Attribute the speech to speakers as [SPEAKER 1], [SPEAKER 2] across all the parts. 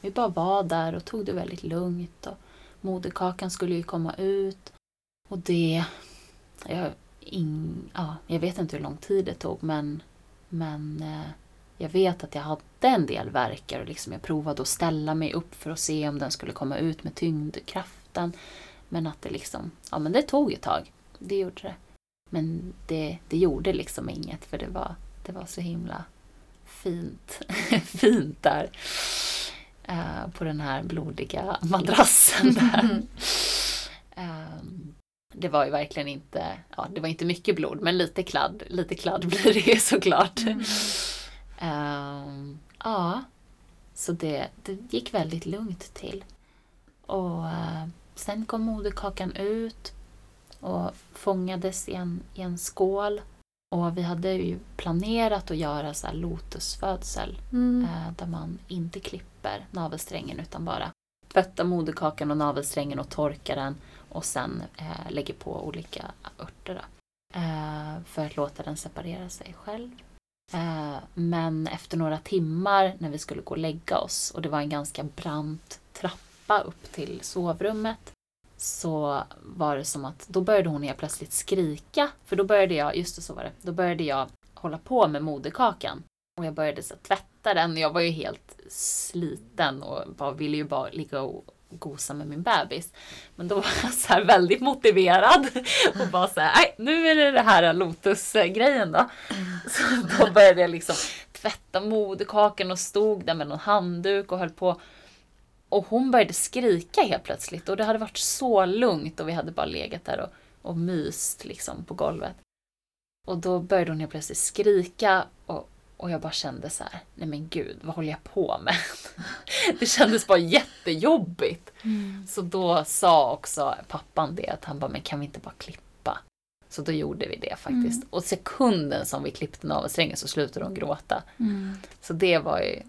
[SPEAKER 1] Vi bara var där och tog det väldigt lugnt. Och moderkakan skulle ju komma ut. Och det... Jag, in, ja, jag vet inte hur lång tid det tog men, men eh, jag vet att jag hade en del verkar och liksom jag provade att ställa mig upp för att se om den skulle komma ut med tyngdkraften. Men att det liksom, ja men det tog ett tag. Det gjorde det. Men det, det gjorde liksom inget för det var, det var så himla fint, fint där. Uh, på den här blodiga madrassen där. Um, det var ju verkligen inte, ja det var inte mycket blod men lite kladd, lite kladd blir det ju såklart. Mm. Um, ja, så det, det gick väldigt lugnt till. Och uh, sen kom moderkakan ut och fångades i en, i en skål. Och vi hade ju planerat att göra så här lotusfödsel mm. eh, där man inte klipper navelsträngen utan bara tvätta moderkakan och navelsträngen och torka den och sen eh, lägger på olika örter eh, för att låta den separera sig själv. Eh, men efter några timmar när vi skulle gå och lägga oss och det var en ganska brant trappa upp till sovrummet så var det som att då började hon helt plötsligt skrika. För då började jag, just det så var det, då började jag hålla på med moderkakan. Och jag började så tvätta den. Jag var ju helt sliten och bara, ville ju bara ligga och gosa med min bebis. Men då var jag så här väldigt motiverad och bara så här, nej nu är det det här Lotus-grejen då. Så då började jag liksom tvätta moderkakan och stod där med någon handduk och höll på. Och hon började skrika helt plötsligt och det hade varit så lugnt och vi hade bara legat där och, och myst liksom på golvet. Och då började hon helt plötsligt skrika och, och jag bara kände så här, nej men gud, vad håller jag på med? det kändes bara jättejobbigt. Mm. Så då sa också pappan det, att han bara, men kan vi inte bara klippa? Så då gjorde vi det faktiskt. Mm. Och sekunden som vi klippte navelsträngen så slutade hon gråta. Mm. Så det var ju,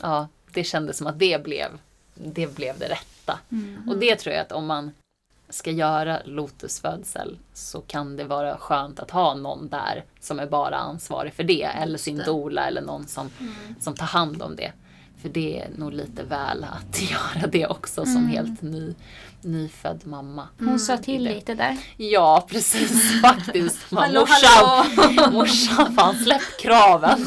[SPEAKER 1] ja, det kändes som att det blev det blev det rätta. Mm. Och det tror jag att om man ska göra lotusfödsel så kan det vara skönt att ha någon där som är bara ansvarig för det. Eller sin dola eller någon som, mm. som tar hand om det. För det är nog lite väl att göra det också mm. som helt ny, nyfödd mamma.
[SPEAKER 2] Hon mm. sa till lite där.
[SPEAKER 1] Ja precis faktiskt. morsan, morsan fan släpp kraven.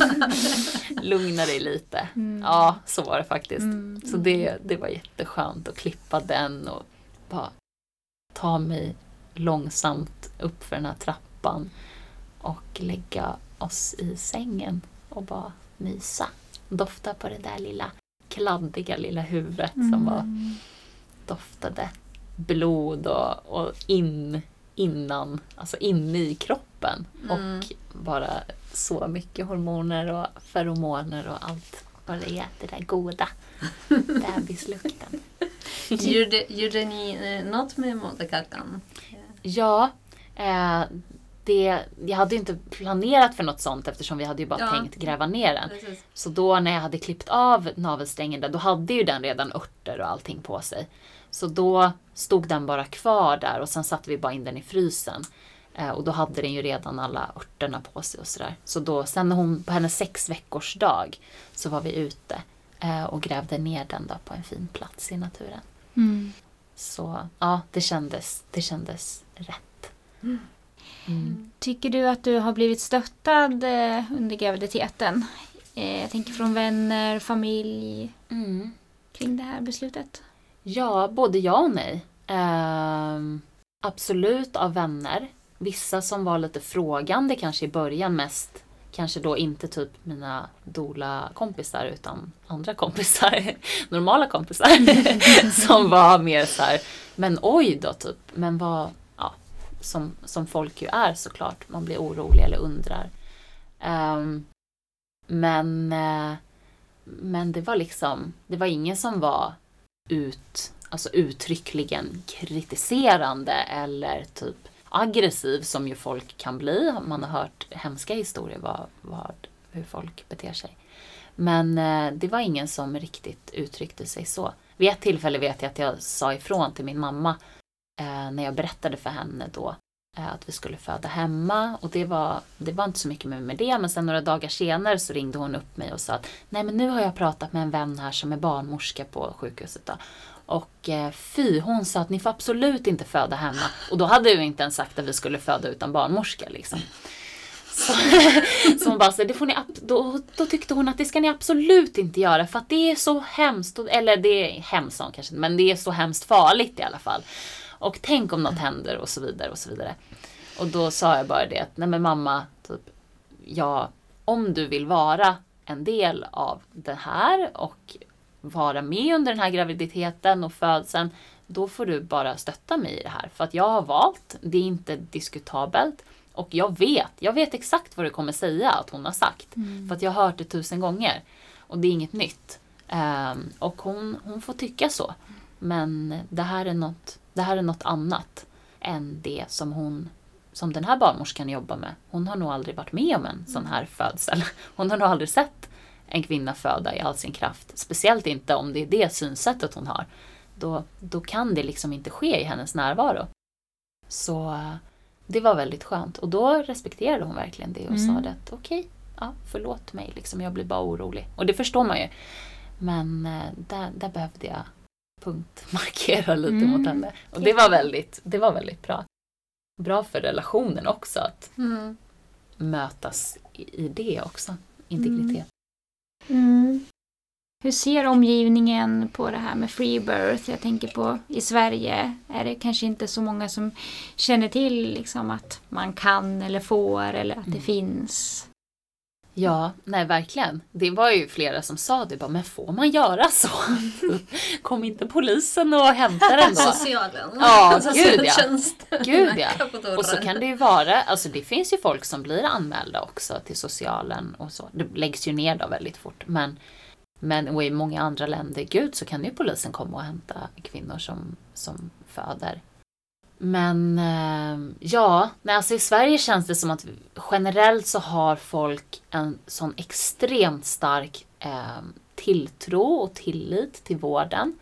[SPEAKER 1] Lugna dig lite. Mm. Ja så var det faktiskt. Mm. Så det, det var jätteskönt att klippa den och bara ta mig långsamt upp för den här trappan och lägga oss i sängen och bara mysa. Dofta på det där lilla kladdiga lilla huvudet mm. som var, doftade blod och, och in, innan, alltså inne i kroppen. Mm. Och bara så mycket hormoner och feromoner och allt vad det är, det där goda bebislukten.
[SPEAKER 3] gjorde, gjorde ni eh, något med moderkakan?
[SPEAKER 1] Ja, eh, det, jag hade inte planerat för något sånt eftersom vi hade ju bara ja. tänkt gräva ner den. Precis. Så då när jag hade klippt av navelsträngen där, då hade ju den redan örter och allting på sig. Så då stod den bara kvar där och sen satte vi bara in den i frysen. Eh, och då hade den ju redan alla örterna på sig och sådär. Så då, sen när hon, på hennes sex veckors dag så var vi ute och grävde ner den då på en fin plats i naturen. Mm. Så ja, det kändes, det kändes rätt. Mm.
[SPEAKER 2] Mm. Tycker du att du har blivit stöttad eh, under graviditeten? Eh, jag tänker från vänner, familj mm. kring det här beslutet.
[SPEAKER 1] Ja, både ja och nej. Eh, absolut av vänner. Vissa som var lite frågande kanske i början mest. Kanske då inte typ mina dola kompisar utan andra kompisar, normala kompisar. som var mer så här, men oj då typ, men vad, ja, som, som folk ju är såklart. Man blir orolig eller undrar. Um, men, uh, men det var liksom, det var ingen som var ut, alltså uttryckligen kritiserande eller typ aggressiv som ju folk kan bli. Man har hört hemska historier vad, vad, hur folk beter sig. Men eh, det var ingen som riktigt uttryckte sig så. Vid ett tillfälle vet jag att jag sa ifrån till min mamma eh, när jag berättade för henne då eh, att vi skulle föda hemma och det var, det var inte så mycket med, med det men sen några dagar senare så ringde hon upp mig och sa att nej men nu har jag pratat med en vän här som är barnmorska på sjukhuset då. Och eh, fy, hon sa att ni får absolut inte föda hemma. Och då hade vi inte ens sagt att vi skulle föda utan barnmorska liksom. Så, så hon bara, så, det får ni, då, då tyckte hon att det ska ni absolut inte göra för att det är så hemskt. Eller det är hemskt hon kanske men det är så hemskt farligt i alla fall. Och tänk om något händer och så vidare och så vidare. Och då sa jag bara det att, nej men mamma, typ, ja, om du vill vara en del av det här och vara med under den här graviditeten och födseln, då får du bara stötta mig i det här. För att jag har valt, det är inte diskutabelt. Och jag vet, jag vet exakt vad du kommer säga att hon har sagt. Mm. För att jag har hört det tusen gånger. Och det är inget nytt. Um, och hon, hon får tycka så. Men det här, är något, det här är något annat än det som hon som den här barnmorskan jobbar med. Hon har nog aldrig varit med om en sån här födsel. Hon har nog aldrig sett en kvinna föda i all sin kraft. Speciellt inte om det är det synsättet hon har. Då, då kan det liksom inte ske i hennes närvaro. Så det var väldigt skönt och då respekterade hon verkligen det och mm. sa det att okej, okay, ja, förlåt mig, liksom, jag blir bara orolig. Och det förstår man ju. Men eh, där, där behövde jag punktmarkera lite mm. mot henne. Och det var, väldigt, det var väldigt bra. Bra för relationen också att mm. mötas i det också. Integritet.
[SPEAKER 2] Mm. Hur ser omgivningen på det här med free birth? Jag tänker på i Sverige är det kanske inte så många som känner till liksom att man kan eller får eller att det mm. finns.
[SPEAKER 1] Ja, nej verkligen. Det var ju flera som sa det, bara, men får man göra så? Kom inte polisen och hämtar den då?
[SPEAKER 3] Socialen.
[SPEAKER 1] Ja, gud ja. Gud ja. Och så kan det ju vara, alltså det finns ju folk som blir anmälda också till socialen och så. Det läggs ju ner då väldigt fort. Men, men och i många andra länder, gud så kan ju polisen komma och hämta kvinnor som, som föder. Men eh, ja, nej, alltså i Sverige känns det som att generellt så har folk en sån extremt stark eh, tilltro och tillit till vården.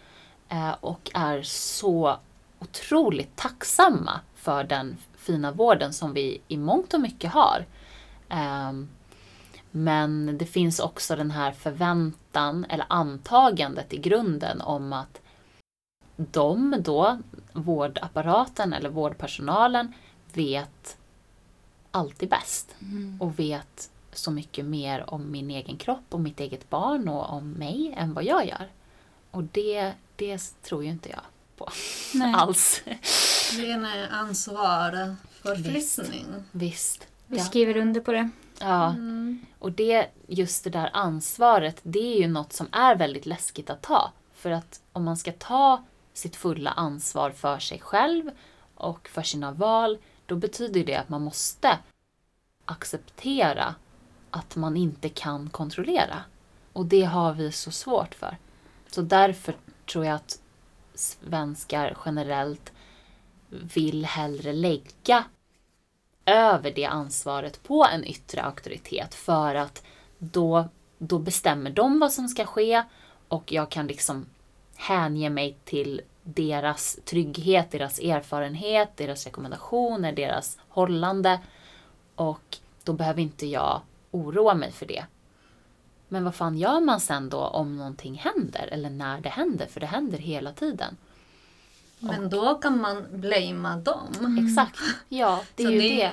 [SPEAKER 1] Eh, och är så otroligt tacksamma för den fina vården som vi i mångt och mycket har. Eh, men det finns också den här förväntan eller antagandet i grunden om att de då, vårdapparaten eller vårdpersonalen, vet alltid bäst. Mm. Och vet så mycket mer om min egen kropp och mitt eget barn och om mig än vad jag gör. Och det, det tror ju inte jag på Nej. alls.
[SPEAKER 3] Det är ansvar för flyttning.
[SPEAKER 1] Visst. Visst.
[SPEAKER 2] Vi ja. skriver under på det.
[SPEAKER 1] Ja, mm. och det, just det där ansvaret, det är ju något som är väldigt läskigt att ta. För att om man ska ta sitt fulla ansvar för sig själv och för sina val, då betyder det att man måste acceptera att man inte kan kontrollera. Och det har vi så svårt för. Så därför tror jag att svenskar generellt vill hellre lägga över det ansvaret på en yttre auktoritet för att då, då bestämmer de vad som ska ske och jag kan liksom hänge mig till deras trygghet, deras erfarenhet, deras rekommendationer, deras hållande. Och då behöver inte jag oroa mig för det. Men vad fan gör man sen då om någonting händer? Eller när det händer? För det händer hela tiden.
[SPEAKER 3] Men och, då kan man blamea dem.
[SPEAKER 1] Mm. Exakt. Ja, det är ju det... det.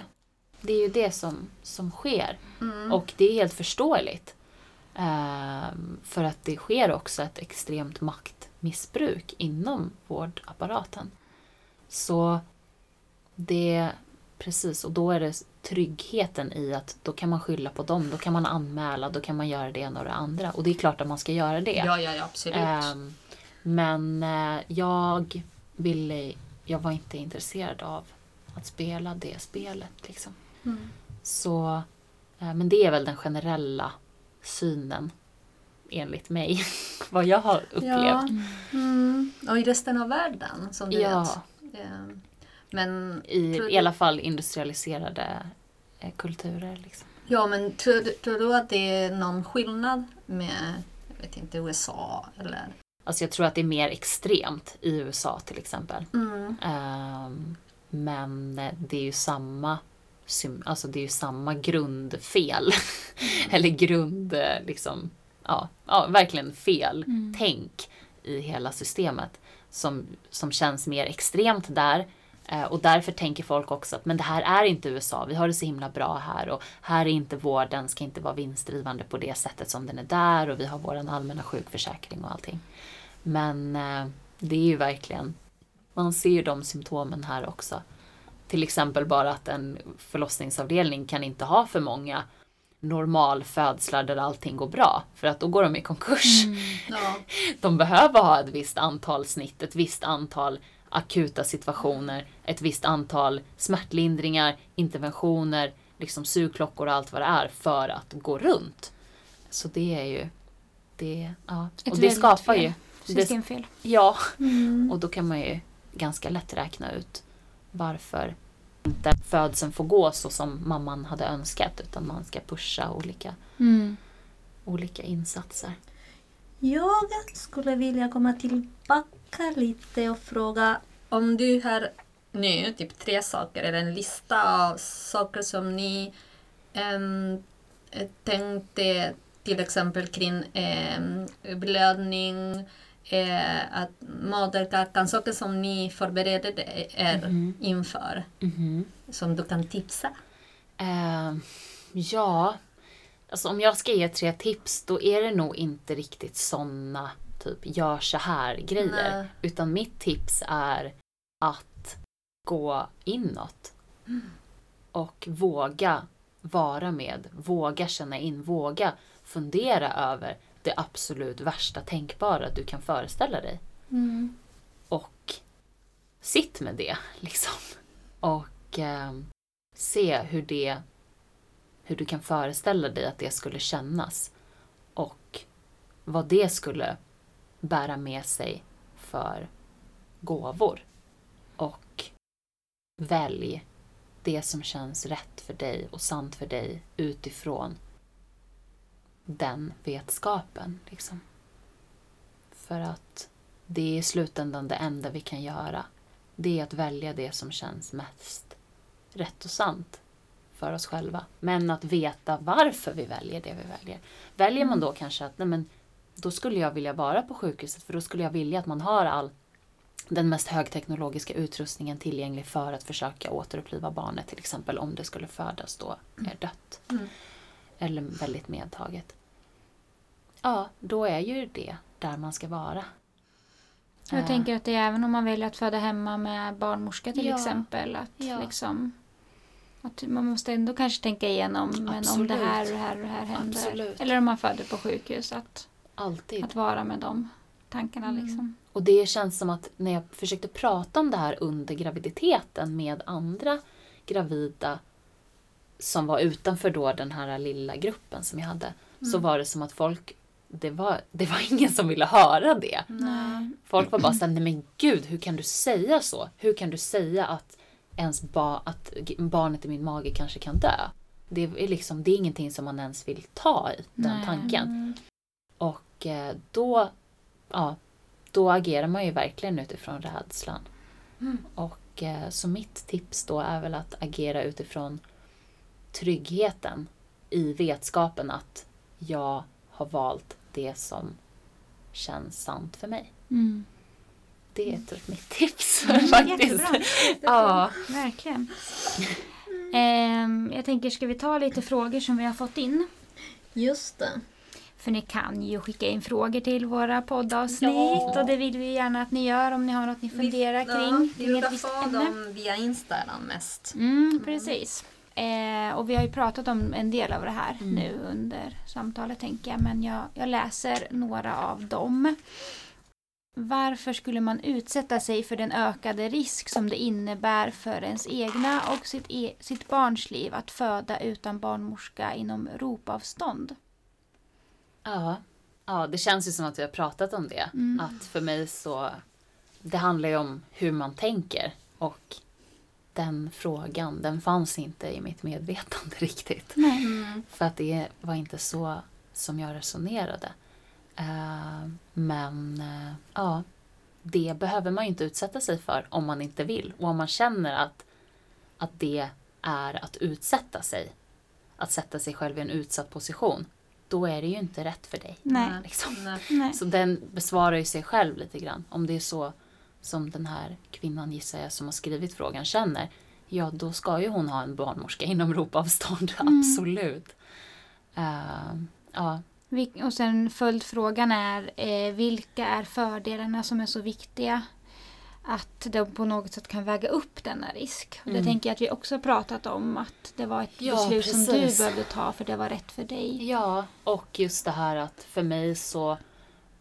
[SPEAKER 1] Det är ju det som, som sker. Mm. Och det är helt förståeligt. Um, för att det sker också ett extremt maktmissbruk inom vårdapparaten. Så det, precis, och då är det tryggheten i att då kan man skylla på dem, då kan man anmäla, då kan man göra det ena och det andra. Och det är klart att man ska göra det.
[SPEAKER 3] Ja, ja, ja absolut. Um,
[SPEAKER 1] men uh, jag ville, jag var inte intresserad av att spela det spelet. Liksom. Mm. Så, uh, men det är väl den generella synen enligt mig. vad jag har upplevt. Ja.
[SPEAKER 3] Mm. Och i resten av världen som du ja. vet.
[SPEAKER 1] Eh, men, I, I alla fall industrialiserade eh, kulturer. Liksom.
[SPEAKER 3] Ja, men tror, tror, du att det är någon skillnad med jag vet inte, USA? Eller?
[SPEAKER 1] Alltså jag tror att det är mer extremt i USA till exempel. Mm. Um, Men eh, det är ju samma, alltså det är ju samma grundfel. Eller grund, liksom, ja, ja verkligen fel
[SPEAKER 2] Mm.
[SPEAKER 1] tänk i hela systemet. Som, som känns mer extremt där. Eh, Och därför tänker folk också att men det här är inte USA, vi har det så himla bra här och här är inte vården, ska inte vara vinstdrivande på det sättet som den är där och vi har vår allmänna sjukförsäkring och allting. Men eh, det är ju verkligen, man ser ju de symptomen här också. Till exempel bara att en förlossningsavdelning kan inte ha för många normalfödslar där allting går bra. För att då går de i konkurs.
[SPEAKER 3] Ja.
[SPEAKER 1] De behöver ha ett visst antal snitt, ett visst antal akuta situationer, ett visst antal smärtlindringar, interventioner, liksom sugklockor och allt vad det är för att gå runt. Så det är ju, det, ja.
[SPEAKER 2] Ett
[SPEAKER 1] Och det skapar
[SPEAKER 2] fel.
[SPEAKER 1] ju,
[SPEAKER 2] Systemfel.
[SPEAKER 1] ja,
[SPEAKER 2] Mm.
[SPEAKER 1] och då kan man ju ganska lätt räkna ut varför inte födseln får gå så som mamman hade önskat utan man ska pusha olika,
[SPEAKER 2] Mm.
[SPEAKER 1] olika insatser.
[SPEAKER 3] Jag skulle vilja komma tillbaka lite och fråga om du har nu typ tre saker eller en lista av saker som ni eh, tänkte till exempel kring em, blödning, eh, att moderkakan, saker som ni förberedde er
[SPEAKER 1] Mhm.
[SPEAKER 3] inför
[SPEAKER 1] Mhm.
[SPEAKER 3] som du kan tipsa.
[SPEAKER 1] Eh, ja, alltså om jag ska ge tre tips då är det nog inte riktigt såna typ gör så här grejer.
[SPEAKER 3] Nej.
[SPEAKER 1] Utan mitt tips är att gå inåt. Och våga vara med, våga känna in, våga fundera över det absolut värsta tänkbara du kan föreställa dig.
[SPEAKER 2] Mm.
[SPEAKER 1] Och sitt med det liksom. Och eh, se hur det hur du kan föreställa dig att det skulle kännas. Och vad det skulle bära med sig för gåvor. Och välj det som känns rätt för dig och sant för dig utifrån den vetskapen. Liksom. För att det är i slutändan det enda vi kan göra. Det är att välja det som känns mest rätt och sant för oss själva. Men att veta varför vi väljer det vi väljer. Väljer man då kanske att nej men, då skulle jag vilja vara på sjukhuset för då skulle jag vilja att man har all den mest högteknologiska utrustningen tillgänglig för att försöka återuppliva barnet till exempel om det skulle födas då är dött.
[SPEAKER 3] Mm.
[SPEAKER 1] Eller väldigt medtaget. Ja, då är ju det där man ska vara.
[SPEAKER 2] Jag
[SPEAKER 1] Eh,
[SPEAKER 2] tänker att det är även om man väljer att föda hemma med barnmorska till
[SPEAKER 1] Ja.
[SPEAKER 2] exempel. Att
[SPEAKER 1] Ja.
[SPEAKER 2] liksom att man måste ändå kanske tänka igenom men om
[SPEAKER 1] Absolut.
[SPEAKER 2] det här och det här och det här händer.
[SPEAKER 1] Absolut.
[SPEAKER 2] Eller om man föder på sjukhus. Att,
[SPEAKER 1] Alltid.
[SPEAKER 2] att vara med de tankarna
[SPEAKER 1] Mm.
[SPEAKER 2] liksom.
[SPEAKER 1] Och det känns som att när jag försökte prata om det här under graviditeten med andra gravida som var utanför då den här lilla gruppen som jag hade. Så var det som att folk, det var, det var ingen som ville höra det.
[SPEAKER 2] Nej.
[SPEAKER 1] Folk var bara såhär, nej men gud, hur kan du säga så? Hur kan du säga att ens ba, att barnet i min mage kanske kan dö? Det är, liksom, det är ingenting som man ens vill ta i, den
[SPEAKER 2] Nej.
[SPEAKER 1] tanken. Och eh, då, ja, då agerar man ju verkligen utifrån rädslan.
[SPEAKER 3] Mm.
[SPEAKER 1] Och eh, så mitt tips då är väl att agera utifrån tryggheten i vetskapen att jag har valt det som känns sant för mig.
[SPEAKER 2] Mm.
[SPEAKER 1] Det är typ mitt tips
[SPEAKER 2] Mm,
[SPEAKER 1] faktiskt.
[SPEAKER 2] jättebra.
[SPEAKER 1] Ja.
[SPEAKER 2] Verkligen. Ehm, jag tänker, ska vi ta lite frågor som vi har fått in?
[SPEAKER 3] Just det.
[SPEAKER 2] För ni kan ju skicka in frågor till våra poddavsnitt
[SPEAKER 3] Ja.
[SPEAKER 2] och det vill vi gärna att ni gör om ni har något ni funderar
[SPEAKER 3] vi,
[SPEAKER 2] kring.
[SPEAKER 3] Ja, vi brukar få dem via Instagram mest.
[SPEAKER 2] Mm, precis. Eh, och vi har ju pratat om en del av det här
[SPEAKER 1] Mm.
[SPEAKER 2] nu under samtalet tänker jag. Men jag, jag läser några av dem. Varför skulle man utsätta sig för den ökade risk som det innebär för ens egna och sitt, e- sitt barns liv att föda utan barnmorska inom ropavstånd?
[SPEAKER 1] Ja. ja, det känns ju som att vi har pratat om det.
[SPEAKER 2] Mm.
[SPEAKER 1] Att för mig så, det handlar ju om hur man tänker. Och den frågan, den fanns inte i mitt medvetande riktigt.
[SPEAKER 2] Nej.
[SPEAKER 3] Mm.
[SPEAKER 1] För att det var inte så som jag resonerade. Eh, men eh, ja, det behöver man ju inte utsätta sig för om man inte vill. Och om man känner att, att det är att utsätta sig, att sätta sig själv i en utsatt position, då är det ju inte rätt för dig.
[SPEAKER 2] Nej.
[SPEAKER 1] Liksom.
[SPEAKER 3] Nej.
[SPEAKER 1] Så den besvarar ju sig själv lite grann. Om det är så som den här kvinnan gissar jag som har skrivit frågan känner, ja då ska ju hon ha en barnmorska inom ropavstånd,
[SPEAKER 2] Mm.
[SPEAKER 1] absolut. Eh, ja,
[SPEAKER 2] Och sen följdfrågan är eh, vilka är fördelarna som är så viktiga att de på något sätt kan väga upp denna risk. Och det
[SPEAKER 1] Mm.
[SPEAKER 2] tänker jag att vi också har pratat om att det var ett
[SPEAKER 1] Ja,
[SPEAKER 2] beslut som du
[SPEAKER 1] precis.
[SPEAKER 2] behövde ta för det var rätt för dig.
[SPEAKER 1] Ja, och just det här att för mig så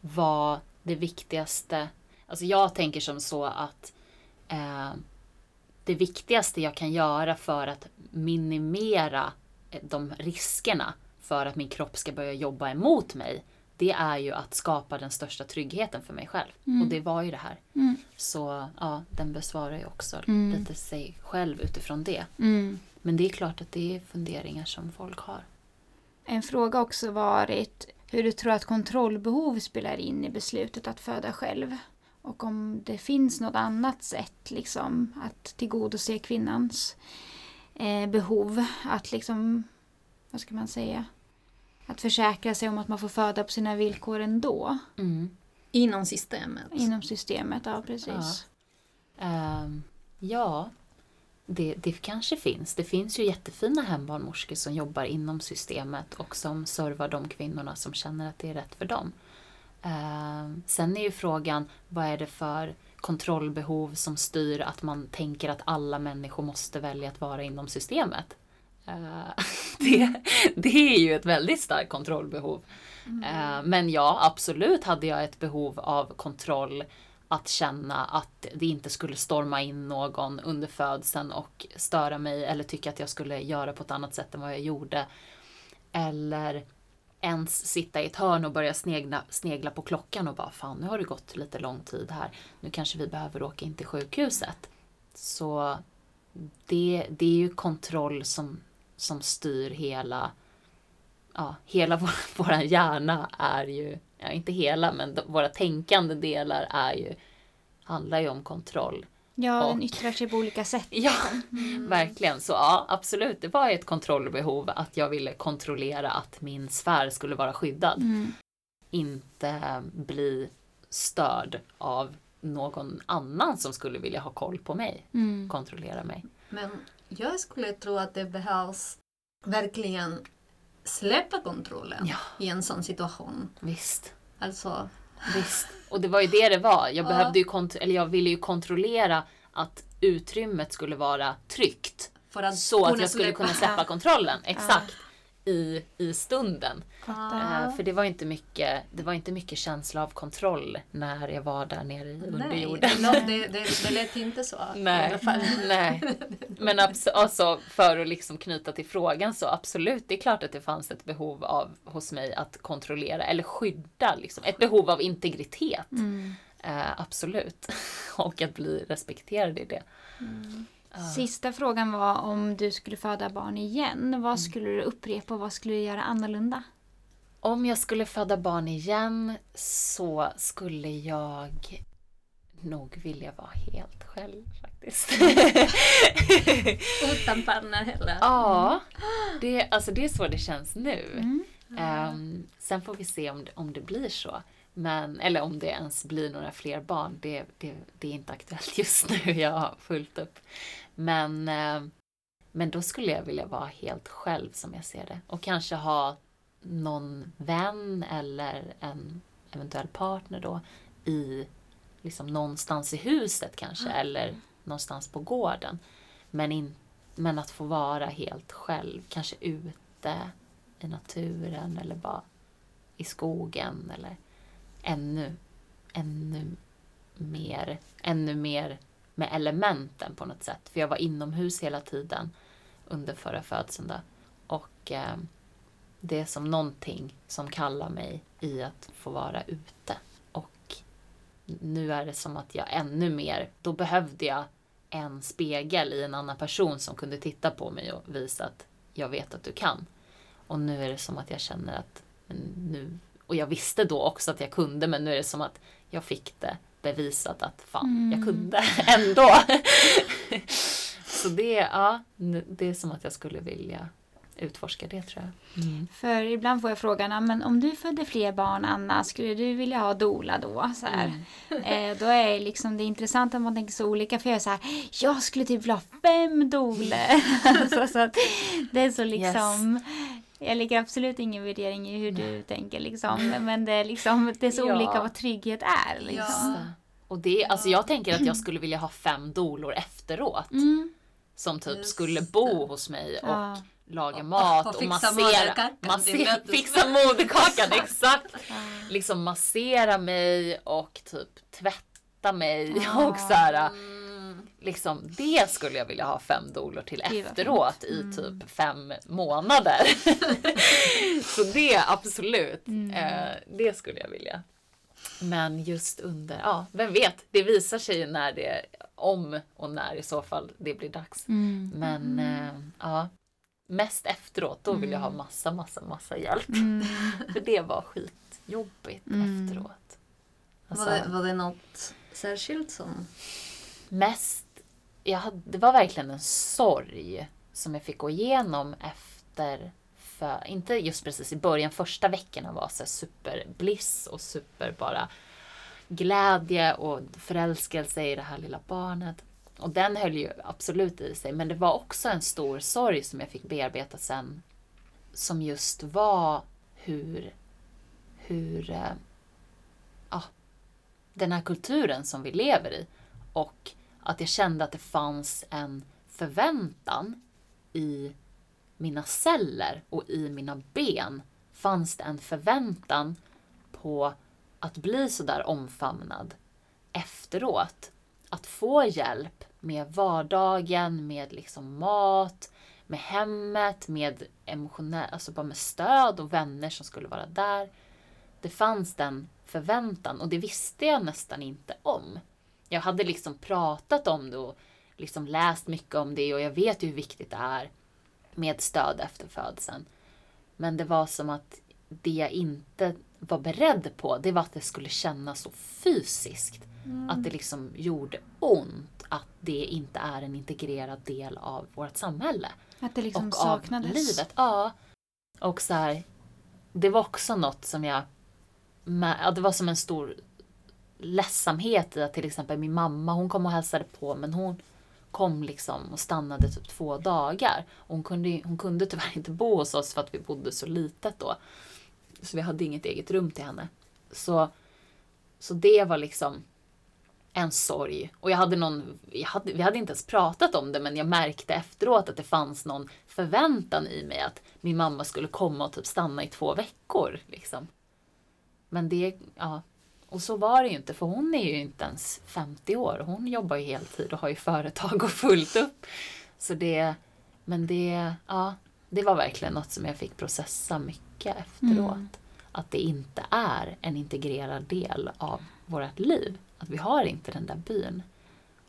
[SPEAKER 1] var det viktigaste, alltså jag tänker som så att eh, det viktigaste jag kan göra för att minimera eh, de riskerna för att min kropp ska börja jobba emot mig, det är ju att skapa den största tryggheten för mig själv.
[SPEAKER 2] Mm.
[SPEAKER 1] Och det var ju det här.
[SPEAKER 2] Mm.
[SPEAKER 1] Så ja, den besvarar ju också
[SPEAKER 2] Mm.
[SPEAKER 1] lite sig själv utifrån det.
[SPEAKER 2] Mm.
[SPEAKER 1] Men det är klart att det är funderingar som folk har.
[SPEAKER 2] En fråga också varit hur du tror att kontrollbehov spelar in i beslutet att föda själv. Och om det finns något annat sätt liksom, att tillgodose kvinnans eh, behov. Att liksom, vad ska man säga? Att försäkra sig om att man får föda på sina villkor ändå.
[SPEAKER 1] Mm.
[SPEAKER 3] Inom systemet.
[SPEAKER 2] Inom systemet, ja precis.
[SPEAKER 1] Ehm, ja, det, det kanske finns. Det finns ju jättefina hembarnmorskor som jobbar inom systemet och som servar de kvinnorna som känner att det är rätt för dem. Ehm, sen är ju frågan, vad är det för kontrollbehov som styr att man tänker att alla människor måste välja att vara inom systemet? Ehm, det, det är ju ett väldigt starkt kontrollbehov. Eh, Men ja, absolut hade jag ett behov av kontroll att känna att det inte skulle storma in någon under födseln och störa mig eller tycka att jag skulle göra på ett annat sätt än vad jag gjorde. Eller ens sitta i ett hörn och börja snegla, snegla på klockan och bara fan nu har det gått lite lång tid här. Nu kanske vi behöver åka in till sjukhuset. Så det, det är ju kontroll som, som styr hela ja, hela vår, vår hjärna är ju, ja, inte hela, men våra tänkande delar är ju, handlar ju om kontroll.
[SPEAKER 2] Ja, den
[SPEAKER 1] Och-
[SPEAKER 2] yttrar sig på olika sätt.
[SPEAKER 1] Ja, verkligen. Så ja, absolut, det var ett kontrollbehov att jag ville kontrollera att min sfär skulle vara skyddad.
[SPEAKER 2] Mm.
[SPEAKER 1] Inte bli störd av någon annan som skulle vilja ha koll på mig,
[SPEAKER 2] Mm.
[SPEAKER 1] kontrollera mig.
[SPEAKER 3] Men jag skulle tro att det behövs verkligen släppa kontrollen
[SPEAKER 1] Ja.
[SPEAKER 3] i en sån situation.
[SPEAKER 1] Visst.
[SPEAKER 3] Alltså,
[SPEAKER 1] Visst. Och det var ju det det var. Jag,
[SPEAKER 3] Ja.
[SPEAKER 1] behövde ju kont- eller jag ville ju kontrollera att utrymmet skulle vara tryggt. Så att jag skulle kunna släppa kontrollen. Exakt. I, I stunden. Eh, för det var, inte mycket, det var inte mycket känsla av kontroll när jag var där nere i
[SPEAKER 3] Nej,
[SPEAKER 1] underjorden.
[SPEAKER 3] det, låt- det, det, det lät inte så i alla
[SPEAKER 1] Nej,
[SPEAKER 3] fall.
[SPEAKER 1] nej. Men alltså, för att liksom knyta till frågan så absolut, det är klart att det fanns ett behov av hos mig att kontrollera eller skydda. Liksom. Ett behov av integritet.
[SPEAKER 2] Mm.
[SPEAKER 1] Eh, absolut. Och att bli respekterad i det.
[SPEAKER 2] Sista frågan var om du skulle föda barn igen. Vad skulle du upprepa och vad skulle du göra annorlunda?
[SPEAKER 1] Om jag skulle föda barn igen så skulle jag nog vilja vara helt själv faktiskt.
[SPEAKER 3] Utan partner heller.
[SPEAKER 1] ja, det, alltså det är så det känns nu.
[SPEAKER 2] Mm.
[SPEAKER 1] Ehm, sen får vi se om det, om det blir så. Men, eller om det ens blir några fler barn. Det, det, det är inte aktuellt just nu. Jag har fullt upp. Men, eh, men då skulle jag vilja vara helt själv som jag ser det. Och kanske ha någon vän eller en eventuell partner då i liksom någonstans i huset kanske. Eller någonstans på gården. Men, in, men att få vara helt själv. Kanske ute i naturen eller bara i skogen eller ännu, ännu mer, ännu mer med elementen på något sätt. För jag var inomhus hela tiden under förra födseln då. Och eh, det är som någonting som kallar mig i att få vara ute. Och nu är det som att jag ännu mer, då behövde jag en spegel i en annan person som kunde titta på mig och visa att jag vet att du kan. Och nu är det som att jag känner att nu, och jag visste då också att jag kunde men nu är det som att jag fick det bevisat att fan,
[SPEAKER 2] Mm.
[SPEAKER 1] jag kunde ändå. Så det, ja, det är som att jag skulle vilja utforska det tror jag.
[SPEAKER 2] För ibland får jag frågan, "Ja, men om du födde fler barn Anna, skulle du vilja ha dola då? Så här.
[SPEAKER 1] Mm.
[SPEAKER 2] Eh, då är liksom det intressant att man tänker så olika. För jag är så här, jag skulle typ vilja ha fem doler. så, så att det är så liksom. Jag lägger absolut ingen värdering i hur du tänker liksom. Men det är liksom, det är så
[SPEAKER 1] Ja.
[SPEAKER 2] olika vad trygghet är liksom.
[SPEAKER 1] Det. Och det, alltså jag tänker att jag skulle vilja ha fem dolor efteråt.
[SPEAKER 2] Mm.
[SPEAKER 1] Som typ
[SPEAKER 3] Just
[SPEAKER 1] skulle
[SPEAKER 3] det.
[SPEAKER 1] bo hos mig och
[SPEAKER 2] Ja.
[SPEAKER 1] laga
[SPEAKER 3] Och-
[SPEAKER 1] mat
[SPEAKER 3] och
[SPEAKER 1] och,
[SPEAKER 3] fixa
[SPEAKER 1] massera.
[SPEAKER 3] mötes.
[SPEAKER 1] fixa moderkakan, exakt! Liksom massera mig och typ tvätta mig
[SPEAKER 2] Ja.
[SPEAKER 1] och så här,
[SPEAKER 3] Mm.
[SPEAKER 1] Liksom, det skulle jag vilja ha fem dolor till efteråt i typ fem månader. så det absolut, eh, det skulle jag vilja. Men just under, ja, vem vet, det visar sig ju när det, om och när i så fall det blir dags.
[SPEAKER 2] Mm.
[SPEAKER 1] Men eh, ja, mest efteråt, då vill jag ha massa, massa, massa hjälp.
[SPEAKER 2] Mm.
[SPEAKER 1] För det var skitjobbigt
[SPEAKER 2] Mm.
[SPEAKER 1] efteråt. Alltså,
[SPEAKER 3] Var, det, var det något särskilt som...
[SPEAKER 1] mest, jag hade, det var verkligen en sorg som jag fick gå igenom efter, för, inte just precis i början, första veckorna var så superbliss och super bara glädje och förälskelse i det här lilla barnet. Och den höll ju absolut i sig, men det var också en stor sorg som jag fick bearbeta sen. Som just var hur, hur eh, ja, den här kulturen som vi lever i. Och att jag kände att det fanns en förväntan i mina celler och i mina ben. Fanns det en förväntan på att bli sådär omfamnad efteråt. Att få hjälp med vardagen, med liksom mat, med hemmet, med emotionell, alltså bara med stöd och vänner som skulle vara där. Det fanns den förväntan och det visste jag nästan inte om. Jag hade liksom pratat om det och liksom läst mycket om det och jag vet ju hur viktigt det är med stöd efter födseln. Men det var som att det jag inte var beredd på, det var att det skulle kännas så fysiskt. Att det liksom gjorde ont att det inte är en integrerad del av vårt samhälle.
[SPEAKER 2] Att det liksom
[SPEAKER 1] och
[SPEAKER 2] saknades.
[SPEAKER 1] av livet. Ja. Och så här, det var också något som jag... Ja, det var som en stor ledsamhet i att till exempel min mamma, hon kom och hälsade på men hon kom liksom och stannade typ två dagar. Hon, kunde, hon kunde tyvärr inte bo hos oss för att vi bodde så litet då. Så vi hade inget eget rum till henne. Så, så det var liksom en sorg. Och jag hade någon, jag hade, vi hade inte ens pratat om det men jag märkte efteråt att det fanns någon förväntan i mig att min mamma skulle komma och typ stanna i två veckor. Liksom. Men det, ja. Och så var det ju inte för hon är ju inte ens 50 år. Hon jobbar ju heltid och har ju företag och fullt upp. Så det, men det, ja, det var verkligen något som jag fick processa mycket efteråt.
[SPEAKER 2] Mm.
[SPEAKER 1] Att det inte är en integrerad del av vårt liv. Att vi har inte den där byn.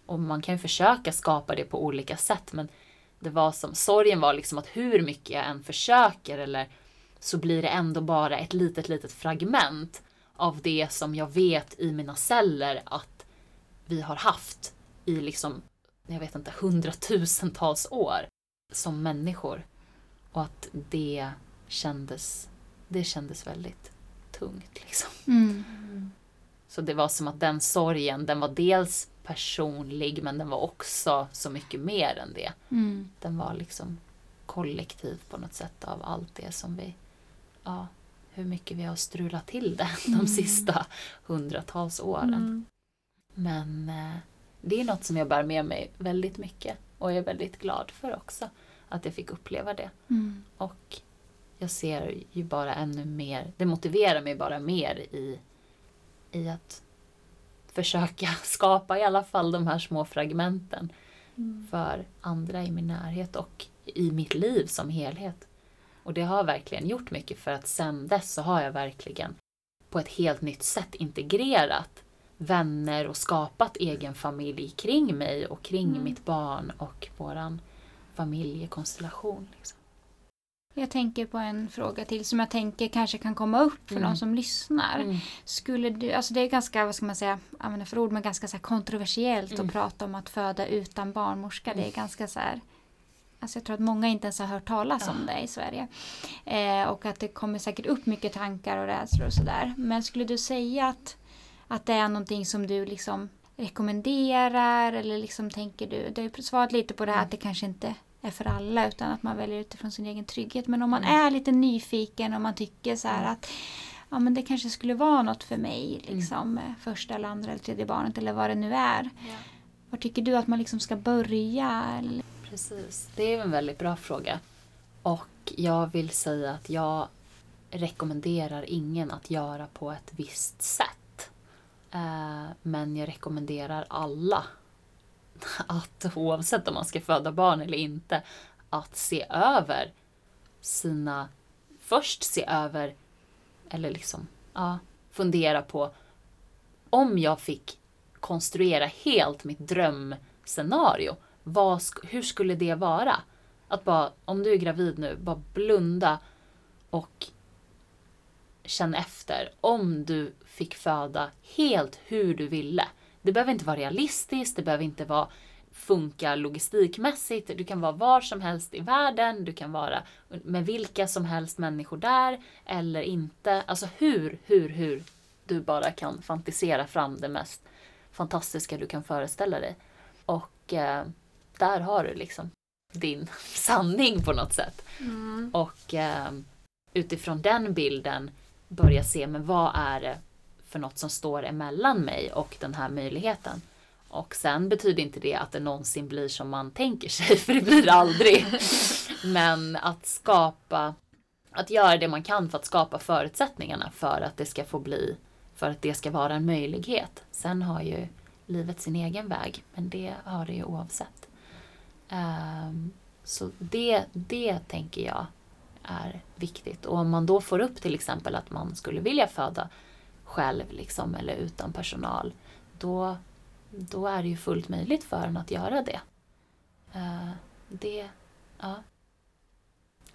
[SPEAKER 1] Och man kan ju försöka skapa det på olika sätt men det var som, sorgen var liksom att hur mycket jag än försöker eller så blir det ändå bara ett litet, litet fragment av det som jag vet i mina celler att vi har haft i liksom, jag vet inte, hundratusentals år som människor. Och att det kändes, det kändes väldigt tungt liksom.
[SPEAKER 2] Mm.
[SPEAKER 1] Så det var som att den sorgen, den var dels personlig men den var också så mycket mer än det.
[SPEAKER 2] Mm.
[SPEAKER 1] Den var liksom kollektiv på något sätt av allt det som vi, ja, hur mycket vi har strulat till det de
[SPEAKER 2] Mm.
[SPEAKER 1] sista hundratals åren.
[SPEAKER 3] Mm.
[SPEAKER 1] Men eh, det är något som jag bär med mig väldigt mycket och jag är väldigt glad för också att jag fick uppleva det.
[SPEAKER 2] Mm.
[SPEAKER 1] Och jag ser ju bara ännu mer, det motiverar mig bara mer i, i att försöka skapa i alla fall de här små fragmenten
[SPEAKER 3] Mm.
[SPEAKER 1] för andra i min närhet och i mitt liv som helhet. Och det har verkligen gjort mycket för att sen dess så har jag verkligen på ett helt nytt sätt integrerat vänner och skapat egen familj kring mig och kring
[SPEAKER 3] Mm.
[SPEAKER 1] mitt barn och våran familjekonstellation. Liksom.
[SPEAKER 2] Jag tänker på en fråga till som jag tänker kanske kan komma upp för
[SPEAKER 1] Mm.
[SPEAKER 2] de som lyssnar.
[SPEAKER 1] Mm.
[SPEAKER 2] Skulle du, alltså det är ganska, vad ska man säga, använda för ord, men ganska så kontroversiellt
[SPEAKER 1] Mm.
[SPEAKER 2] att prata om att föda utan barnmorska. Det är
[SPEAKER 1] Mm.
[SPEAKER 2] ganska så här, alltså jag tror att många inte ens har hört talas om det i Sverige. Eh, och att det kommer säkert upp mycket tankar och rädslor och sådär. Men skulle du säga att, att det är någonting som du liksom rekommenderar eller liksom tänker du, du har ju svarat lite på det här att det kanske inte är för alla utan att man väljer utifrån sin egen trygghet. Men om man
[SPEAKER 1] Mm.
[SPEAKER 2] är lite nyfiken och man tycker så här att ja, men det kanske skulle vara något för mig. Liksom, med första eller andra eller tredje barnet eller vad det nu är. Var tycker du att man liksom ska börja? Eller?
[SPEAKER 1] Precis, det är en väldigt bra fråga. Och jag vill säga att jag rekommenderar ingen att göra på ett visst sätt. Eh, men jag rekommenderar alla att oavsett om man ska föda barn eller inte, att se över sina... Först se över, eller liksom, ja, fundera på om jag fick konstruera helt mitt drömscenario, vad, hur skulle det vara? Att bara, om du är gravid nu, bara blunda och känn efter. Om du fick föda helt hur du ville. Det behöver inte vara realistiskt, det behöver inte vara funka logistikmässigt. Du kan vara var som helst i världen, du kan vara med vilka som helst människor där eller inte. Alltså hur, hur, hur du bara kan fantisera fram det mest fantastiska du kan föreställa dig. Och eh, där har du liksom din sanning på något sätt.
[SPEAKER 3] Mm.
[SPEAKER 1] Och eh, utifrån den bilden börja se, men vad är det för något som står emellan mig och den här möjligheten? Och sen betyder inte det att det någonsin blir som man tänker sig, för det blir det aldrig. Men att skapa, att göra det man kan för att skapa förutsättningarna för att det ska få bli, för att det ska vara en möjlighet. Sen har ju livet sin egen väg, men det har det ju oavsett. Ehm, så det, det tänker jag är viktigt. Och om man då får upp till exempel att man skulle vilja föda själv liksom, eller utan personal, då, då är det ju fullt möjligt för en att göra det. Eh, det, ja,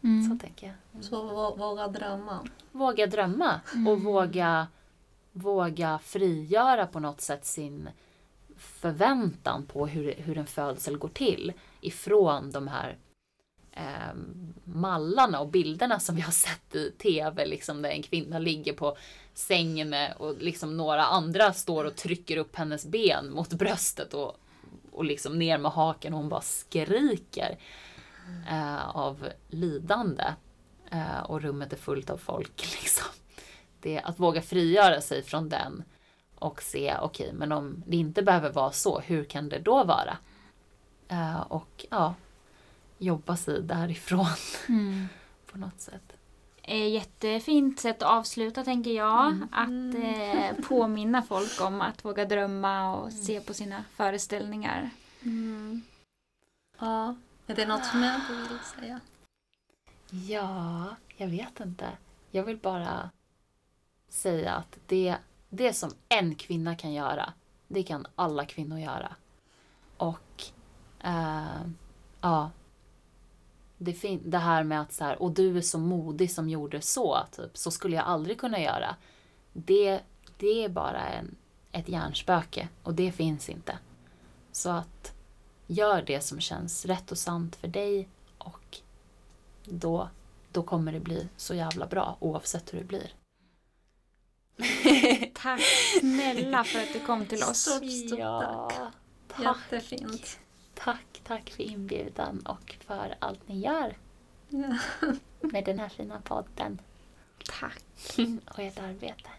[SPEAKER 1] så
[SPEAKER 2] Mm.
[SPEAKER 1] tänker jag.
[SPEAKER 3] Så vå- våga drömma.
[SPEAKER 1] Våga drömma och våga, våga frigöra på något sätt sin förväntan på hur, hur en födsel går till ifrån de här eh, mallarna och bilderna som vi har sett i tv, liksom där en kvinna ligger på sängen med, och liksom några andra står och trycker upp hennes ben mot bröstet och, och liksom ner med haken och hon bara skriker eh, av lidande. Eh, och rummet är fullt av folk. Liksom. Det, att våga frigöra sig från den och se, okej, men om det inte behöver vara så, hur kan det då vara? Eh, och ja, jobba sig därifrån
[SPEAKER 2] Mm.
[SPEAKER 1] på något sätt.
[SPEAKER 2] Eh, Jättefint sätt att avsluta tänker jag. Att eh, påminna folk om att våga drömma och se på sina föreställningar.
[SPEAKER 3] Mm. Ja, är det något mer du vill säga?
[SPEAKER 1] Ja, jag vet inte. Jag vill bara säga att det, det som en kvinna kan göra, det kan alla kvinnor göra. Eh, ja, det, fin- det här med att så här, och du är så modig som gjorde så, typ, så skulle jag aldrig kunna göra. Det, det är bara en, ett hjärnspöke och det finns inte. Så att gör det som känns rätt och sant för dig och då, då kommer det bli så jävla bra oavsett hur det blir.
[SPEAKER 2] Tack snälla för att du kom till oss.
[SPEAKER 3] Stort, stort tack.
[SPEAKER 1] tack.
[SPEAKER 3] Jättefint.
[SPEAKER 1] Tack, tack för inbjudan och för allt ni gör med den här fina podden
[SPEAKER 2] Tack.
[SPEAKER 1] och ert arbete.